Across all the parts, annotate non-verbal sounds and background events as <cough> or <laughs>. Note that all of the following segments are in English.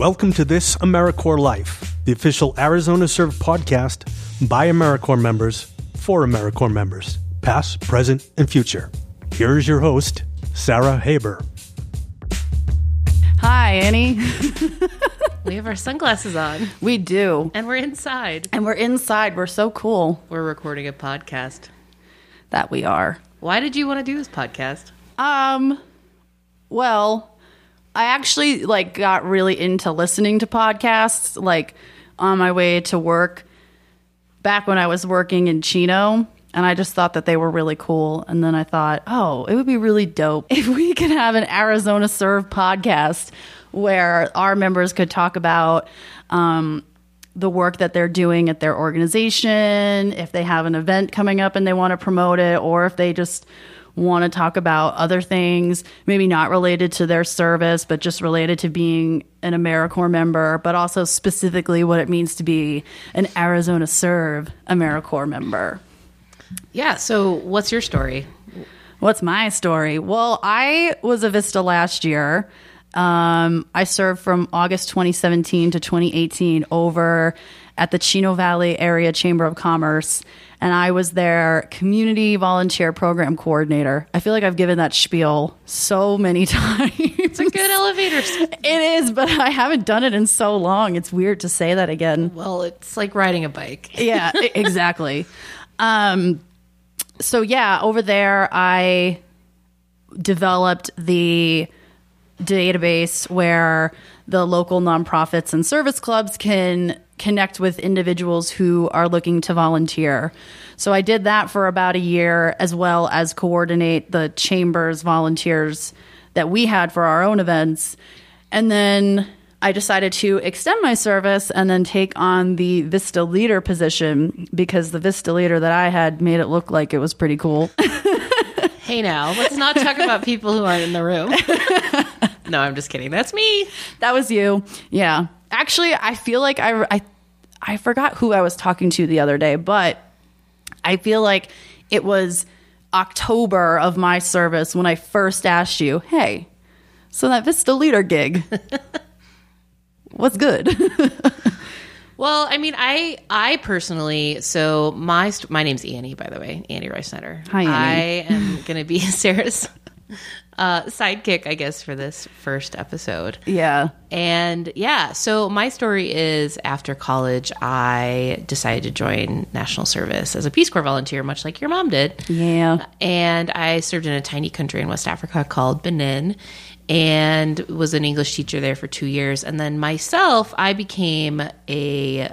Welcome to This AmeriCorps Life, the official Arizona Serve podcast by AmeriCorps members for AmeriCorps members, past, present, and future. Here is your host, Sarah Haber. Hi, Annie. <laughs> We have our sunglasses on we do. and we're inside. And we're inside. We're so cool We're recording a podcast. that we are. Why did you want to do this podcast? Um, well, I actually like got really into listening to podcasts like on my way to work back when I was working in Chino. And I just thought that they were really cool. And then I thought, oh, it would be really dope <laughs> if we could have an Arizona Serve podcast where our members could talk about um, the work that they're doing at their organization, if they have an event coming up and they want to promote it, or if they just want to talk about other things, maybe not related to their service, but just related to being an AmeriCorps member, but also specifically what it means to be an Arizona Serve AmeriCorps member. Yeah, so what's your story? What's my story? Well, I was a Vista last year. Um, I served from August 2017 to 2018 over at the Chino Valley Area Chamber of Commerce, and I was their community volunteer program coordinator. I feel like I've given that spiel so many <laughs> times. It's a good elevator. It is, but I haven't done it in so long. It's weird to say that again. Well, it's like riding a bike. <laughs> yeah, exactly. Um, so yeah, over there I developed the database where the local nonprofits and service clubs can connect with individuals who are looking to volunteer. So I did that for about a year as well as coordinate the chambers volunteers that we had for our own events. And then I decided to extend my service and then take on the Vista leader position because the Vista leader that I had made it look like it was pretty cool. <laughs> Hey, now, let's not talk about people who aren't in the room. <laughs> no, I'm just kidding. That's me. that was you. Yeah. Actually, I feel like I, I, I forgot who I was talking to the other day, but I feel like it was October of my service when I first asked you, hey, so that Vista leader gig, <laughs> what's good? <laughs> Well, I mean, I I personally, so my my name's Annie, by the way, Annie Rice Snyder. Hi, Annie. I am going to be <laughs> Sarah's uh, sidekick, I guess, for this first episode. yeah. And yeah, so my story is after college, I decided to join national service as a Peace Corps volunteer, much like your mom did. Yeah. And I served in a tiny country in West Africa called Benin and was an English teacher there for two years. And then myself, I became a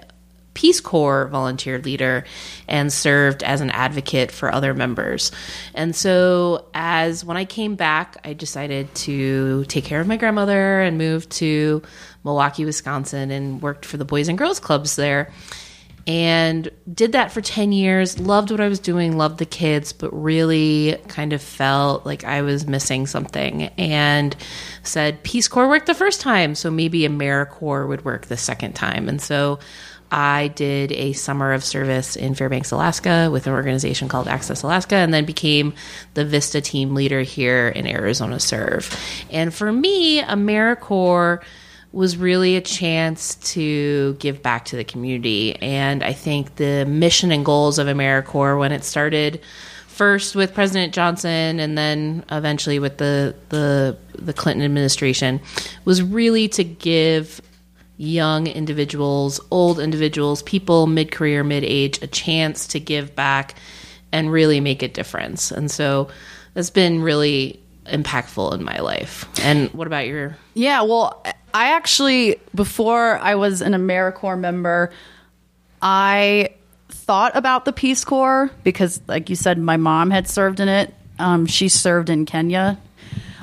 Peace Corps volunteer leader and served as an advocate for other members. And so, as when I came back, I decided to take care of my grandmother and moved to Milwaukee, Wisconsin, and worked for the Boys and Girls Clubs there and did that for 10 years loved what i was doing loved the kids but really kind of felt like i was missing something and said peace corps worked the first time so maybe americorps would work the second time and so i did a summer of service in fairbanks alaska with an organization called access alaska and then became the vista team leader here in arizona serve and for me americorps was really a chance to give back to the community. And I think the mission and goals of AmeriCorps when it started first with President Johnson and then eventually with the the, the Clinton administration was really to give young individuals, old individuals, people mid career, mid age a chance to give back and really make a difference. And so that's been really impactful in my life. And what about your Yeah, well, I actually before I was an AmeriCorps member, I thought about the Peace Corps because, like you said, my mom had served in it. Um, she served in Kenya,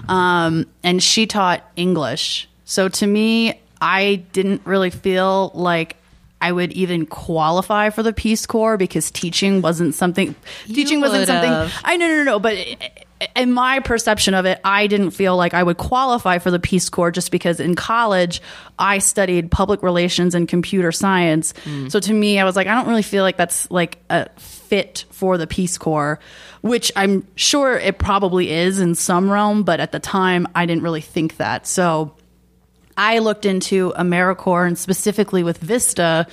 um, and she taught English. So to me, I didn't really feel like I would even qualify for the Peace Corps because teaching wasn't something. teaching wasn't something. would've. I no no no no, but in my perception of it, I didn't feel like I would qualify for the Peace Corps just because in college I studied public relations and computer science. Mm. So to me, I was like, I don't really feel like that's like a fit for the Peace Corps, which I'm sure it probably is in some realm, but at the time I didn't really think that. So I looked into AmeriCorps and specifically with Vista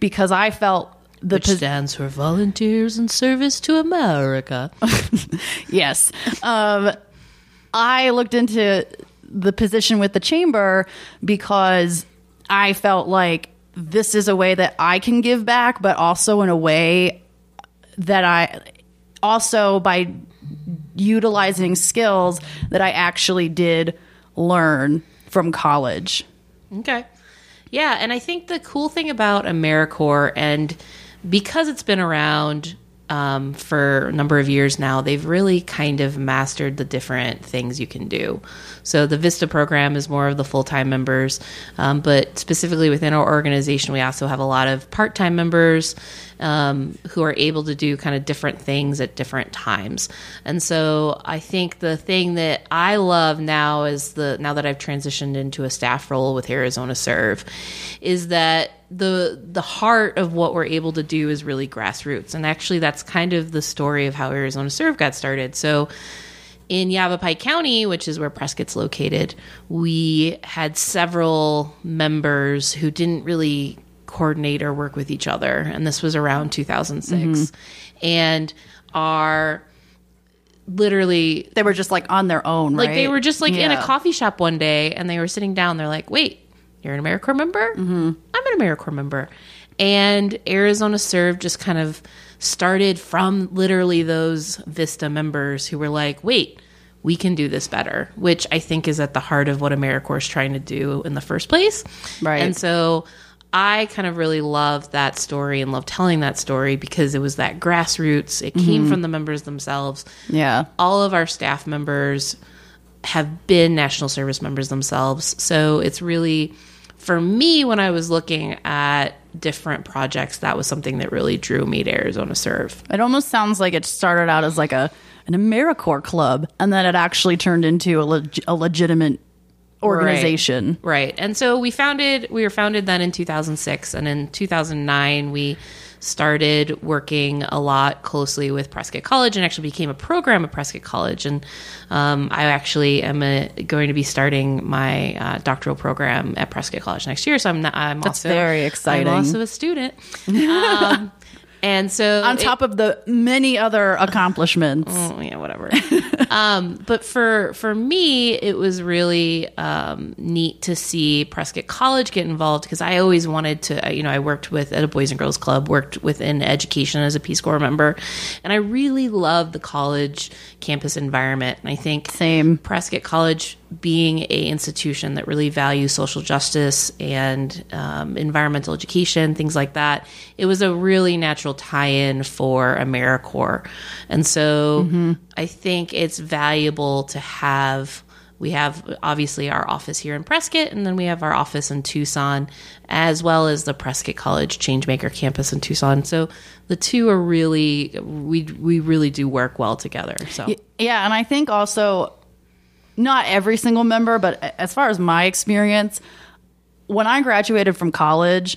because I felt the Which pos- stands for Volunteers in Service to America. <laughs> yes. Um, I looked into the position with the chamber because I felt like this is a way that I can give back, but also in a way that I also by utilizing skills that I actually did learn from college. Okay. Yeah, and I think the cool thing about AmeriCorps, and because it's been around um, for a number of years now, they've really kind of mastered the different things you can do. So the Vista program is more of the full time members, um, but specifically within our organization, we also have a lot of part time members um, who are able to do kind of different things at different times. And so I think the thing that I love now is the now that I've transitioned into a staff role with Arizona Serve is that the the heart of what we're able to do is really grassroots. And actually that's kind of the story of how Arizona Serve got started. So in Yavapai County, which is where Prescott's located, we had several members who didn't really coordinate or work with each other. And this was around 2006. Mm-hmm. And our literally They were just like on their own, like right? they were just like in a coffee shop one day and they were sitting down. They're like, wait, you're an AmeriCorps member? Mm-hmm. I'm an AmeriCorps member. And Arizona Serve just kind of started from literally those Vista members who were like, wait, we can do this better, which I think is at the heart of what AmeriCorps is trying to do in the first place. Right. And so I kind of really love that story and love telling that story because it was that grassroots. It came from the members themselves Yeah. all of our staff members have been national service members themselves. So it's really, for me, when I was looking at different projects, that was something that really drew me to Arizona Serve. It almost sounds like it started out as like a an AmeriCorps club, and then it actually turned into a, leg- a legitimate organization. Right. And so we founded, we were founded then in 2006. And in 2009, we started working a lot closely with Prescott College and actually became a program at Prescott College. And um, I actually am a, going to be starting my uh, doctoral program at Prescott College next year. So I'm, not, I'm That's also very exciting. I'm also a student. <laughs> Um, and so On it- top of the many other accomplishments. Oh, yeah, whatever. <laughs> um, but for for me, it was really um, neat to see Prescott College get involved because I always wanted to. You know, I worked with at a Boys and Girls Club, worked within education as a Peace Corps member, and I really love the college campus environment. And I think Same. Prescott College being a institution that really values social justice and um, environmental education, things like that, it was a really natural tie-in for AmeriCorps, and so mm-hmm. I think it's valuable to have. We have obviously our office here in Prescott, and then we have our office in Tucson, as well as the Prescott College Changemaker campus in Tucson. So the two are really we we really do work well together. So Yeah, and I think also not every single member, but as far as my experience, when I graduated from college,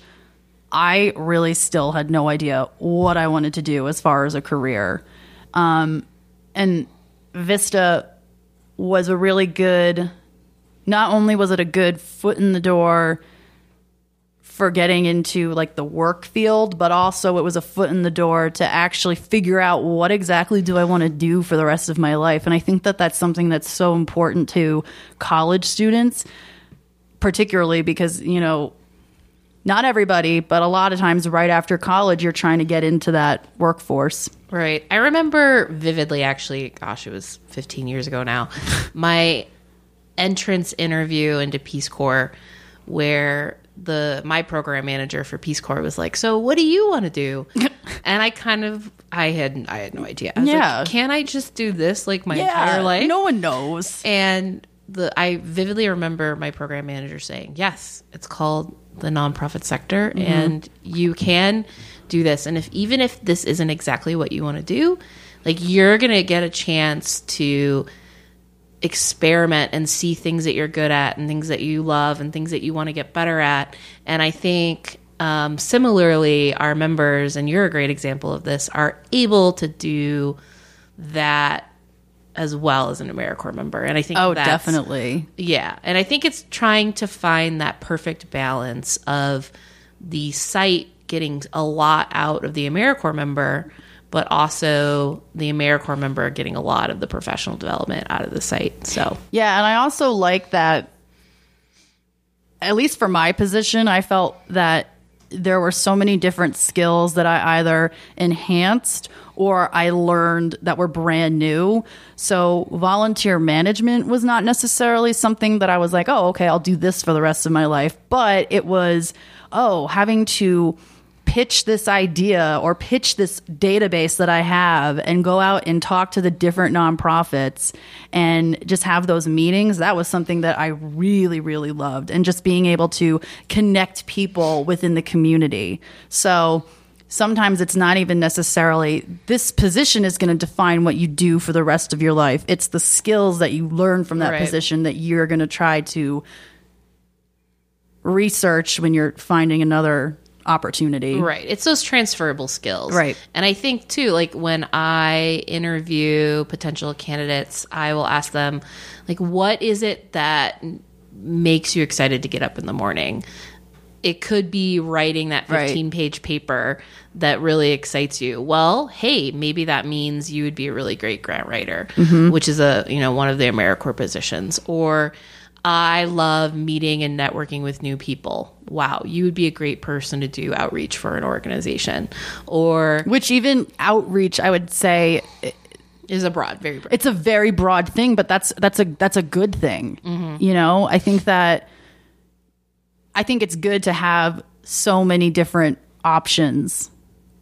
I really still had no idea what I wanted to do as far as a career. Um, and Vista was a really good, not only was it a good foot in the door for getting into like the work field, but also it was a foot in the door to actually figure out what exactly do I want to do for the rest of my life. And I think that that's something that's so important to college students, particularly because, you know, not everybody, but a lot of times right after college, you're trying to get into that workforce. Right. I remember vividly, actually, gosh, it was 15 years ago now, <laughs> my entrance interview into Peace Corps, where the my program manager for Peace Corps was like, "So, what do you want to do?" <laughs> and I kind of, I had, I had no idea. I was Yeah. like, "Can I just do this like my entire life?" no one knows. And the I vividly remember my program manager saying, "Yes, it's called the nonprofit sector, and you can do this. And if even if this isn't exactly what you want to do, like you're gonna get a chance to experiment and see things that you're good at and things that you love and things that you want to get better at. And I think um, similarly, our members, and you're a great example of this, are able to do that as well as an AmeriCorps member. And I think Oh, that's- definitely. yeah. And I think it's trying to find that perfect balance of the site getting a lot out of the AmeriCorps member, but also the AmeriCorps member getting a lot of the professional development out of the site. So, Yeah, and I also like that at least for my position, I felt that there were so many different skills that I either enhanced or I learned that were brand new. So volunteer management was not necessarily something that I was like, oh, okay, I'll do this for the rest of my life. But it was, oh, having to pitch this idea or pitch this database that I have and go out and talk to the different nonprofits and just have those meetings. That was something that I really, really loved. And just being able to connect people within the community. So sometimes it's not even necessarily this position is going to define what you do for the rest of your life. It's the skills that you learn from that Right. position that you're going to try to research when you're finding another opportunity. Right. It's those transferable skills. Right. And I think too, like when I interview potential candidates, I will ask them, like, what is it that makes you excited to get up in the morning? It could be writing that Right. 15 page paper that really excites you. Well, hey, maybe that means you would be a really great grant writer, mm-hmm. which is a, you know, one of the AmeriCorps positions. Or I love meeting and networking with new people. Wow, you would be a great person to do outreach for an organization. Or Which even outreach, I would say is a broad, very broad. it's a very broad thing, but that's that's a that's a good thing. Mm-hmm. You know, I think that I think it's good to have so many different options.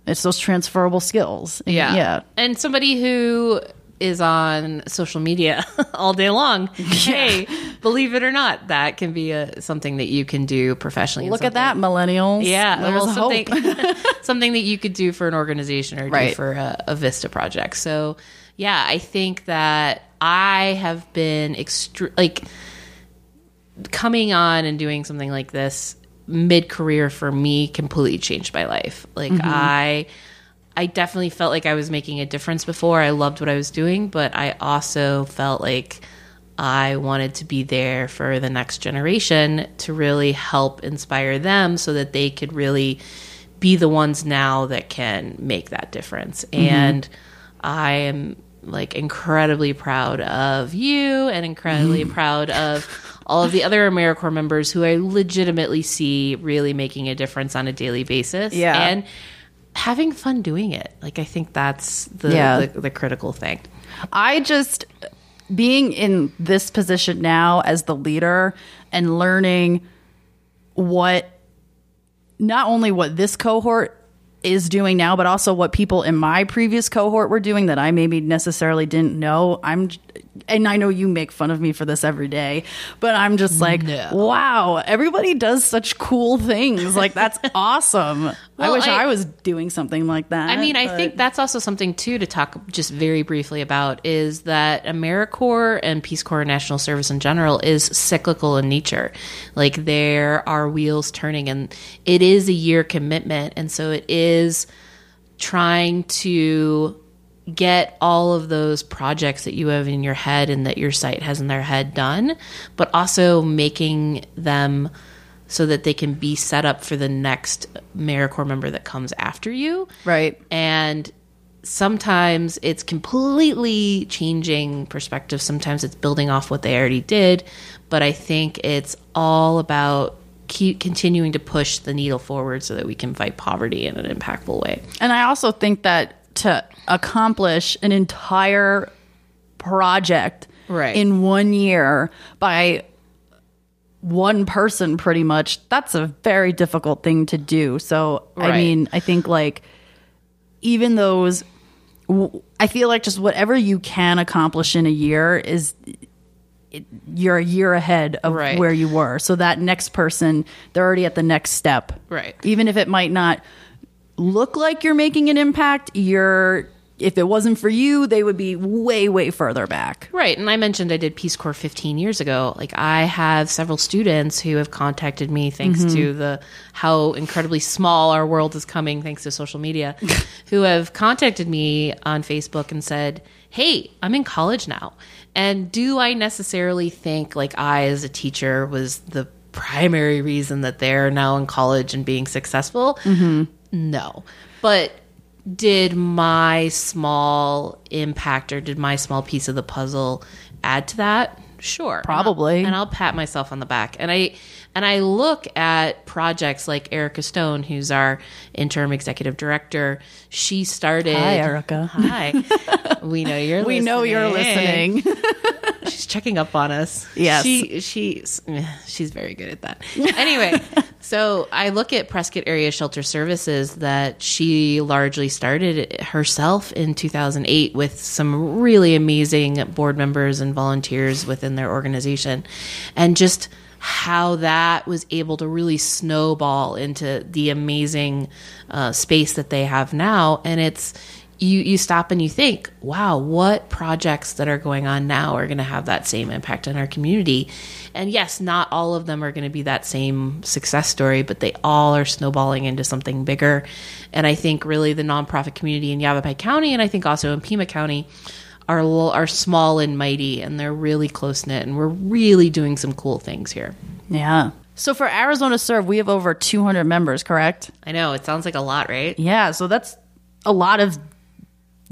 It's those transferable skills. Yeah. Yeah. And somebody who is on social media <laughs> all day long. <laughs> Hey, believe it or not, that can be a, something that you can do professionally. Look at that, millennials. Yeah, There's well, something <laughs> something that you could do for an organization or do for a, a Vista project. So, yeah, I think that I have been extre- like coming on and doing something like this mid career for me completely changed my life. Like mm-hmm. I I definitely felt like I was making a difference before. I loved what I was doing, but I also felt like I wanted to be there for the next generation to really help inspire them so that they could really be the ones now that can make that difference. Mm-hmm. And I am like incredibly proud of you and incredibly mm-hmm. proud of all of the other AmeriCorps members who I legitimately see really making a difference on a daily basis. Yeah. And having fun doing it. Like I think that's the Yeah. the, the critical thing. I just being in this position now as the leader and learning what not only what this cohort is doing now, but also what people in my previous cohort were doing that I maybe necessarily didn't know. I'm, and I know you make fun of me for this every day, but I'm just mm, like, wow, everybody does such cool things. Like that's <laughs> awesome. I wish I, I- was doing something like that. I mean, I think that's also something too to talk just very briefly about is that AmeriCorps and Peace Corps and National Service in general is cyclical in nature. Like there are wheels turning, and it is a year commitment, and so it is trying to get all of those projects that you have in your head and that your site has in their head done, but also making them so that they can be set up for the next AmeriCorps member that comes after you. right. And sometimes it's completely changing perspective. Sometimes it's building off what they already did. But I think it's all about keep continuing to push the needle forward so that we can fight poverty in an impactful way. And I also think that to accomplish an entire project Right. in one year by one person pretty much that's a very difficult thing to do so i mean i think like even those i feel like just whatever you can accomplish in a year is it, you're a year ahead of Right. where you were so that next person they're already at the next step Right. even if it might not look like you're making an impact you're if it wasn't for you, they would be way, way further back. Right. And I mentioned I did Peace Corps 15 years ago. Like I have several students who have contacted me thanks mm-hmm. to the how incredibly small our world is coming thanks to social media <laughs> who have contacted me on Facebook and said, "Hey, I'm in college now." And do I necessarily think like I as a teacher was the primary reason that they're now in college and being successful? Mm-hmm. No. But did my small impact or did my small piece of the puzzle add to that? Sure. Probably. And I'll, and I'll pat myself on the back. And I and I look at projects like Erica Stone, who's our interim executive director. She started Hi, Erica. Hi. <laughs> we know you're We know you're listening. <laughs> she's checking up on us. Yes. she she's she's very good at that. <laughs> Anyway, so I look at Prescott Area Shelter Services that she largely started herself in 2008 with some really amazing board members and volunteers within their organization, and just how that was able to really snowball into the amazing uh, space that they have now, and it's you you stop and you think, wow, what projects that are going on now are going to have that same impact on our community? And yes, not all of them are going to be that same success story, but they all are snowballing into something bigger. And I think really the nonprofit community in Yavapai County, and I think also in Pima County, are are small and mighty, and they're really close knit, and we're really doing some cool things here. Yeah. So for Arizona Serve, we have over 200 members, correct? I know it sounds like a lot, right? Yeah. So that's a lot of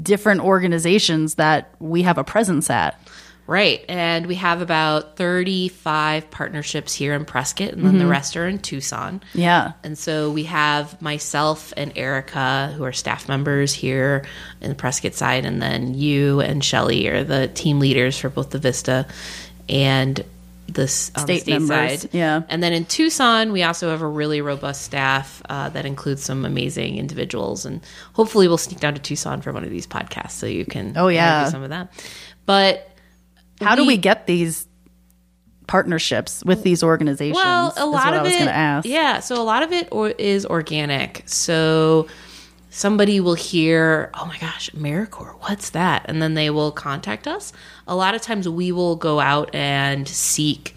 different organizations that we have a presence at. Right. And we have about 35 partnerships here in Prescott, and then the mm-hmm. rest are in Tucson. Yeah. And so we have myself and Erica, who are staff members here in the Prescott side, and then you and Shelly are the team leaders for both the Vista and the the State members, side. yeah. And then in Tucson, we also have a really robust staff uh, that includes some amazing individuals, and hopefully we'll sneak down to Tucson for one of these podcasts so you can Oh, yeah. some of that. But How do We- we get these partnerships with these organizations? Well, a lot what of I was it, going to ask. yeah. So a lot of it or, is organic. So somebody will hear, "Oh my gosh, AmeriCorps, what's that?" And then they will contact us. A lot of times, we will go out and seek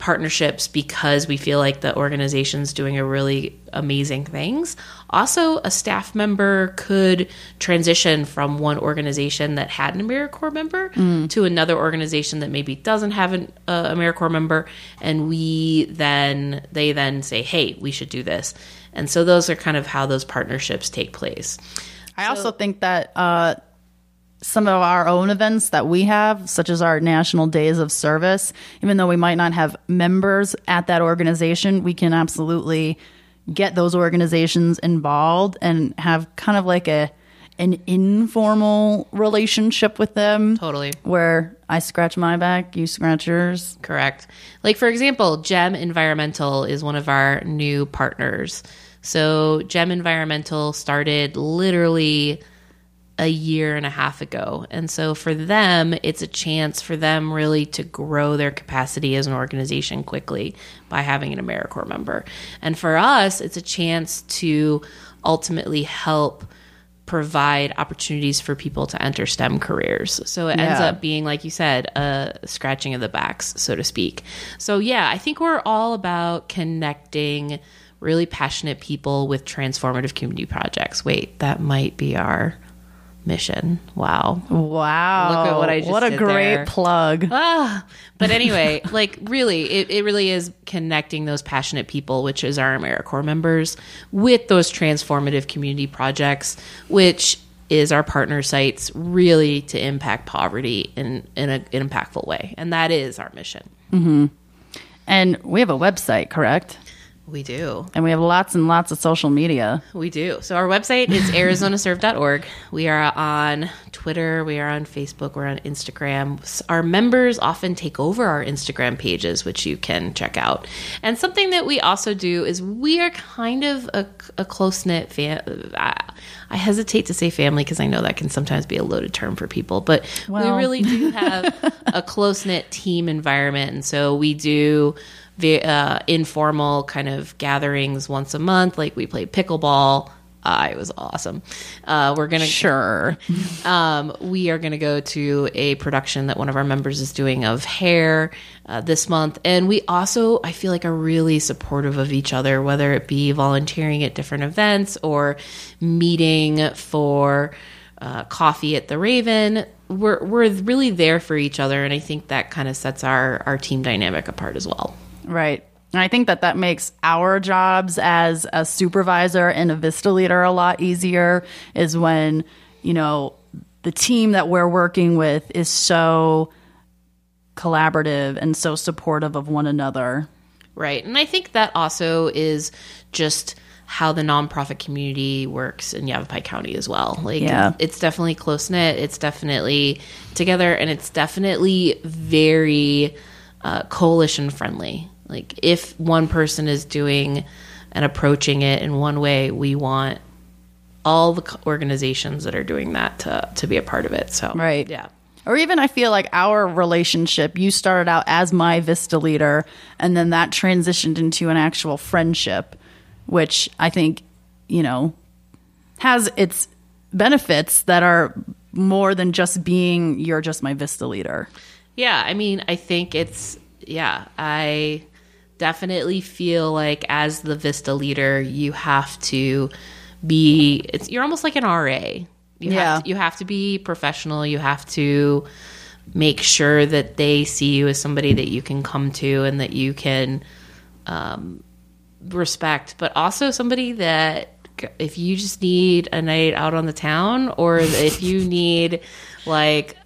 partnerships because we feel like the organization's doing a really amazing things. Also, a staff member could transition from one organization that had an AmeriCorps member to another organization that maybe doesn't have an uh, AmeriCorps member, and we then they then say, "Hey, we should do this." And so those are kind of how those partnerships take place. I also think that uh, some of our own events that we have, such as our National Days of Service, even though we might not have members at that organization, we can absolutely get those organizations involved and have kind of like a an informal relationship with them Totally. where I scratch my back, you scratch yours. Correct. Like for example, Gem Environmental is one of our new partners. So Gem Environmental started literally a year and a half ago. And so for them, it's a chance for them really to grow their capacity as an organization quickly by having an AmeriCorps member. And for us, it's a chance to ultimately help provide opportunities for people to enter STEM careers. So it ends up being, like you said, a scratching of the backs, so to speak. So yeah, I think we're all about connecting really passionate people with transformative community projects. Wait, that might be our mission. Wow. Wow. Look at what I just What a great there. plug. Ah, but anyway, <laughs> like really, it, it really is connecting those passionate people, which is our AmeriCorps members, with those transformative community projects, which is our partner sites, really to impact poverty in in an impactful way, and that is our mission. And we have a website, correct? We do. And we have lots and lots of social media. We do. So our website is <laughs> arizonaserve.org. We are on Twitter, we are on Facebook, we're on Instagram. Our members often take over our Instagram pages, which you can check out. And something that we also do is we are kind of a, a close knit fan. I, uh, I hesitate to say family because I know that can sometimes be a loaded term for people, but Well. we really do have <laughs> a close knit team environment. And so we do uh, informal kind of gatherings once a month. Like we play pickleball uh, it was awesome. Uh, we're gonna Sure. <laughs> um, we are going to go to a production that one of our members is doing of hair uh, this month. And we also, I feel like, are really supportive of each other, whether it be volunteering at different events or meeting for uh, coffee at the Raven. We're, we're really there for each other. And I think that kind of sets our, our team dynamic apart as well. Right. And I think that that makes our jobs as a supervisor and a Vista leader a lot easier is when, you know, the team that we're working with is so collaborative and so supportive of one another. Right. And I think that also is just how the nonprofit community works in Yavapai County as well. Like Yeah. it's definitely close knit, it's definitely together and it's definitely very uh, coalition friendly. Like if one person is doing and approaching it in one way, we want all the organizations that are doing that to to be a part of it. So Right. yeah. Or even I feel like our relationship, you started out as my Vista leader, and then that transitioned into an actual friendship, which I think, you know, has its benefits that are more than just being you're just my Vista leader. Yeah, I mean, I think it's yeah, I definitely feel like as the Vista leader, you have to be it's you're almost like an RA. You Yeah. have to, you have to be professional, you have to make sure that they see you as somebody that you can come to and that you can um, respect, but also somebody that if you just need a night out on the town or if you need like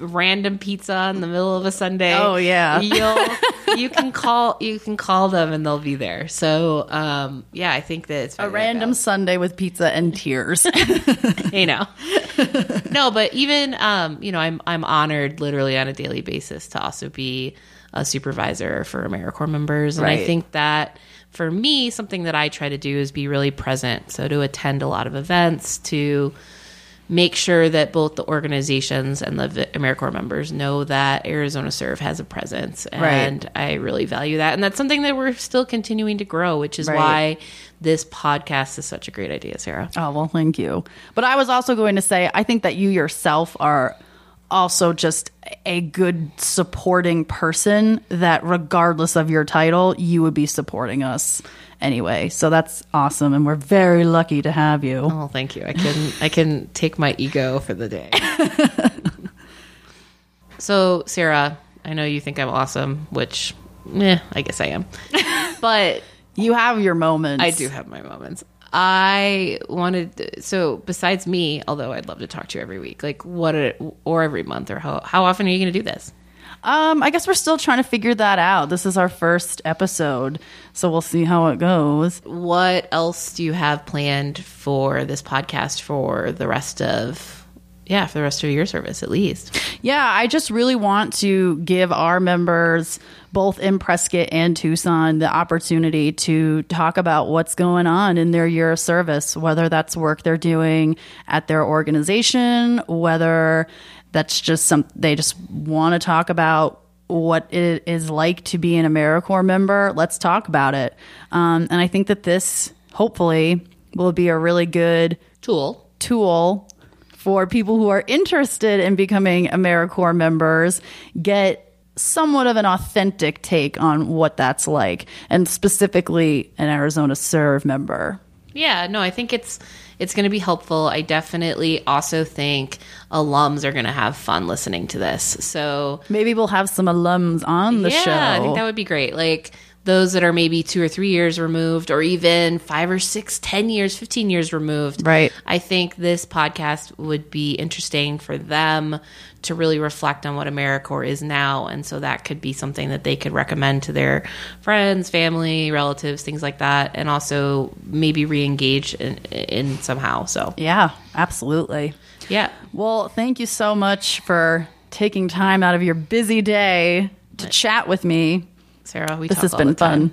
random pizza in the middle of a Sunday. Oh, yeah. <laughs> You'll you can call you can call them and they'll be there. So um yeah, I think that it's A random Sunday with pizza and tears. <laughs> you know. no, but even um, you know, I'm I'm honored literally on a daily basis to also be a supervisor for AmeriCorps members. And I think that for me, something that I try to do is be really present. So to attend a lot of events, to make sure that both the organizations and the AmeriCorps members know that Arizona Serve has a presence. And I really value that. And that's something that we're still continuing to grow, which is Right. why this podcast is such a great idea, Sarah. Oh, well, thank you. But I was also going to say, I think that you yourself are also just a good supporting person that, regardless of your title, you would be supporting us anyway. So that's awesome. And we're very lucky to have you. Oh, thank you. I can I can take my ego for the day. <laughs> so, Sarah, I know you think I'm awesome, which, eh, I guess I am. But <laughs> You have your moments. I do have my moments. I wanted so besides me, although I'd love to talk to you every week, like what a, or every month or how how often are you going to do this? Um, I guess we're still trying to figure that out. This is our first episode, so we'll see how it goes. What else do you have planned for this podcast for the rest of yeah, for the rest of your service at least? Yeah, I just really want to give our members, both in Prescott and Tucson, the opportunity to talk about what's going on in their year of service, whether that's work they're doing at their organization, whether that's just some they just want to talk about what it is like to be an AmeriCorps member. Let's talk about it. Um, and I think that this hopefully will be a really good Tool. tool for people who are interested in becoming AmeriCorps members get somewhat of an authentic take on what that's like, and specifically an Arizona Serve member. Yeah, no, I think it's it's going to be helpful. I definitely also think alums are going to have fun listening to this. So Maybe we'll have some alums on the yeah, show. Yeah, I think that would be great. Like those that are maybe two or three years removed, or even five or six, ten years, fifteen years removed. Right. I think this podcast would be interesting for them to really reflect on what AmeriCorps is now, and so that could be something that they could recommend to their friends, family, relatives, things like that, and also maybe re-engage in, in somehow. So yeah, absolutely. yeah, Well, thank you so much for taking time out of your busy day to chat with me. Sarah, we This has been fun.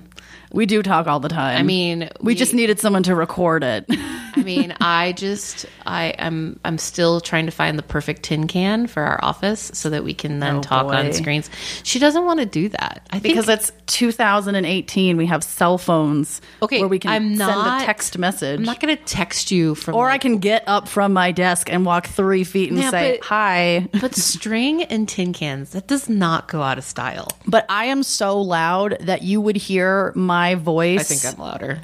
We do talk all the time. I mean, we, just needed someone to record it. I mean, I just I am I'm, I'm still trying to find the perfect tin can for our office so that we can then Oh, talk boy. on screens. She doesn't want to do that. I think because it's 2018. We have cell phones Okay, where we can I'm send not- a text message. I'm not going to text you from or I can get up from my desk and walk three feet and Yeah, say but- hi. but string and tin cans that does not go out of style. But I am so loud that you would hear my voice. I think I'm louder.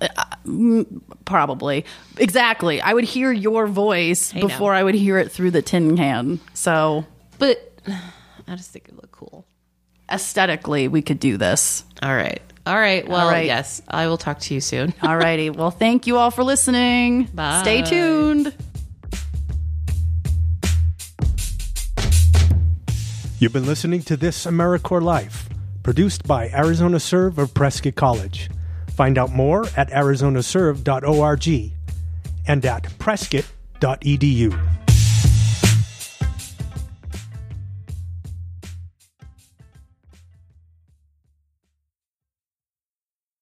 Uh, probably exactly. I would hear your voice know. before I would hear it through the tin can. So But I just think it look cool. aesthetically, we could do this. All right. All right. Well, All right. yes, I will talk to you soon. <laughs> Alrighty. well, thank you all for listening. Bye. Stay tuned. You've been listening to This AmeriCorps Life, produced by Arizona Serve of Prescott College. Find out more at arizonaserve.org and at prescott.edu.